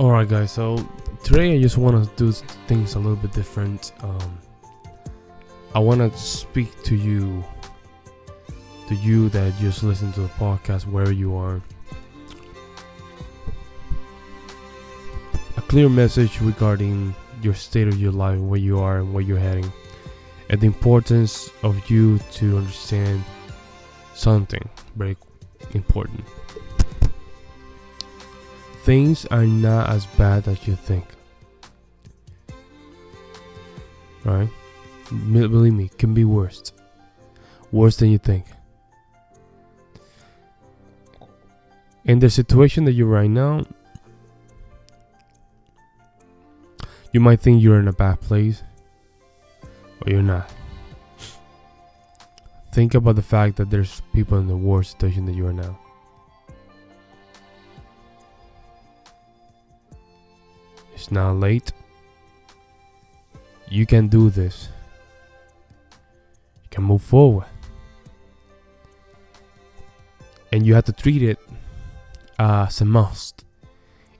Alright, guys, so today I just want to do things a little bit different. Um, I want to speak to you, to you that just listen to the podcast wherever you are. A clear message regarding your state of your life, where you are, and where you're heading, and the importance of you to understand something very important. Things are not as bad as you think. Right? Believe me, can be worse. Worse than you think. In the situation that you're right now, you might think you're in a bad place, but you're not. Think about the fact that there's people in the worse situation that you are now. It's not late. You can do this. You can move forward. And you have to treat it as a must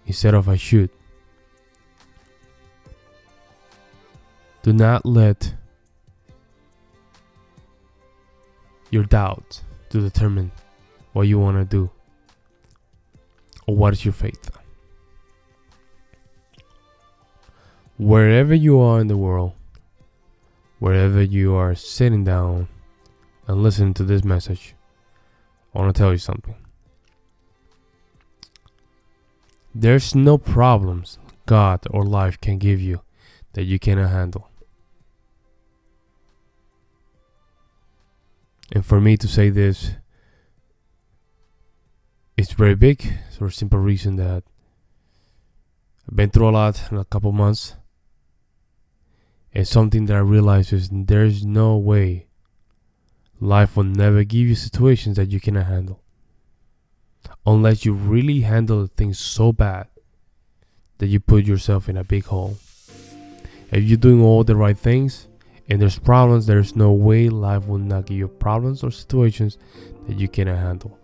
instead of a should. Do not let your doubt to determine what you want to do or what is your faith. Wherever you are in the world, wherever you are sitting down and listening to this message, I want to tell you something. There's no problems God or life can give you that you cannot handle. And for me to say this, it's very big for a simple reason that I've been through a lot in a couple months and something that I realized is there's no way life will never give you situations that you cannot handle. Unless you really handle things so bad that you put yourself in a big hole. If you're doing all the right things and there's problems, there's no way life will not give you problems or situations that you cannot handle.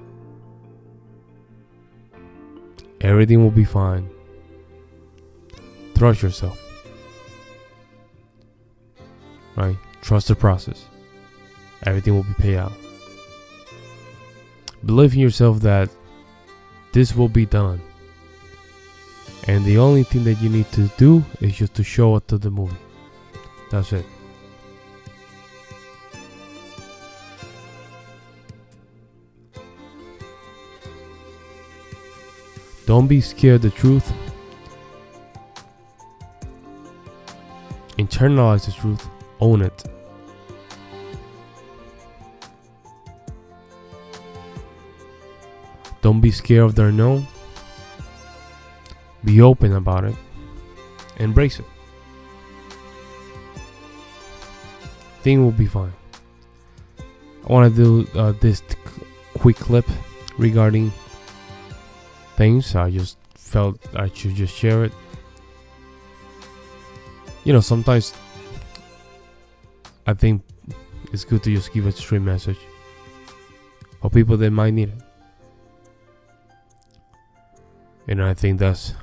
Everything will be fine. Trust yourself right? Trust the process. Everything will be paid out. Believe in yourself that this will be done. And the only thing that you need to do is just to show up to the movie. That's it. Don't be scared the truth. Internalize the truth own it. Don't be scared of the no. Be open about it. Embrace it. Thing will be fine. I want to do uh, this t- quick clip regarding things. I just felt I should just share it. You know, sometimes I think it's good to just give a straight message for people that might need it. And I think that's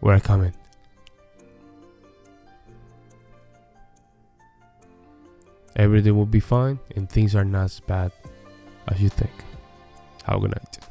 where I come in. Everything will be fine and things are not as bad as you think. Have a good night.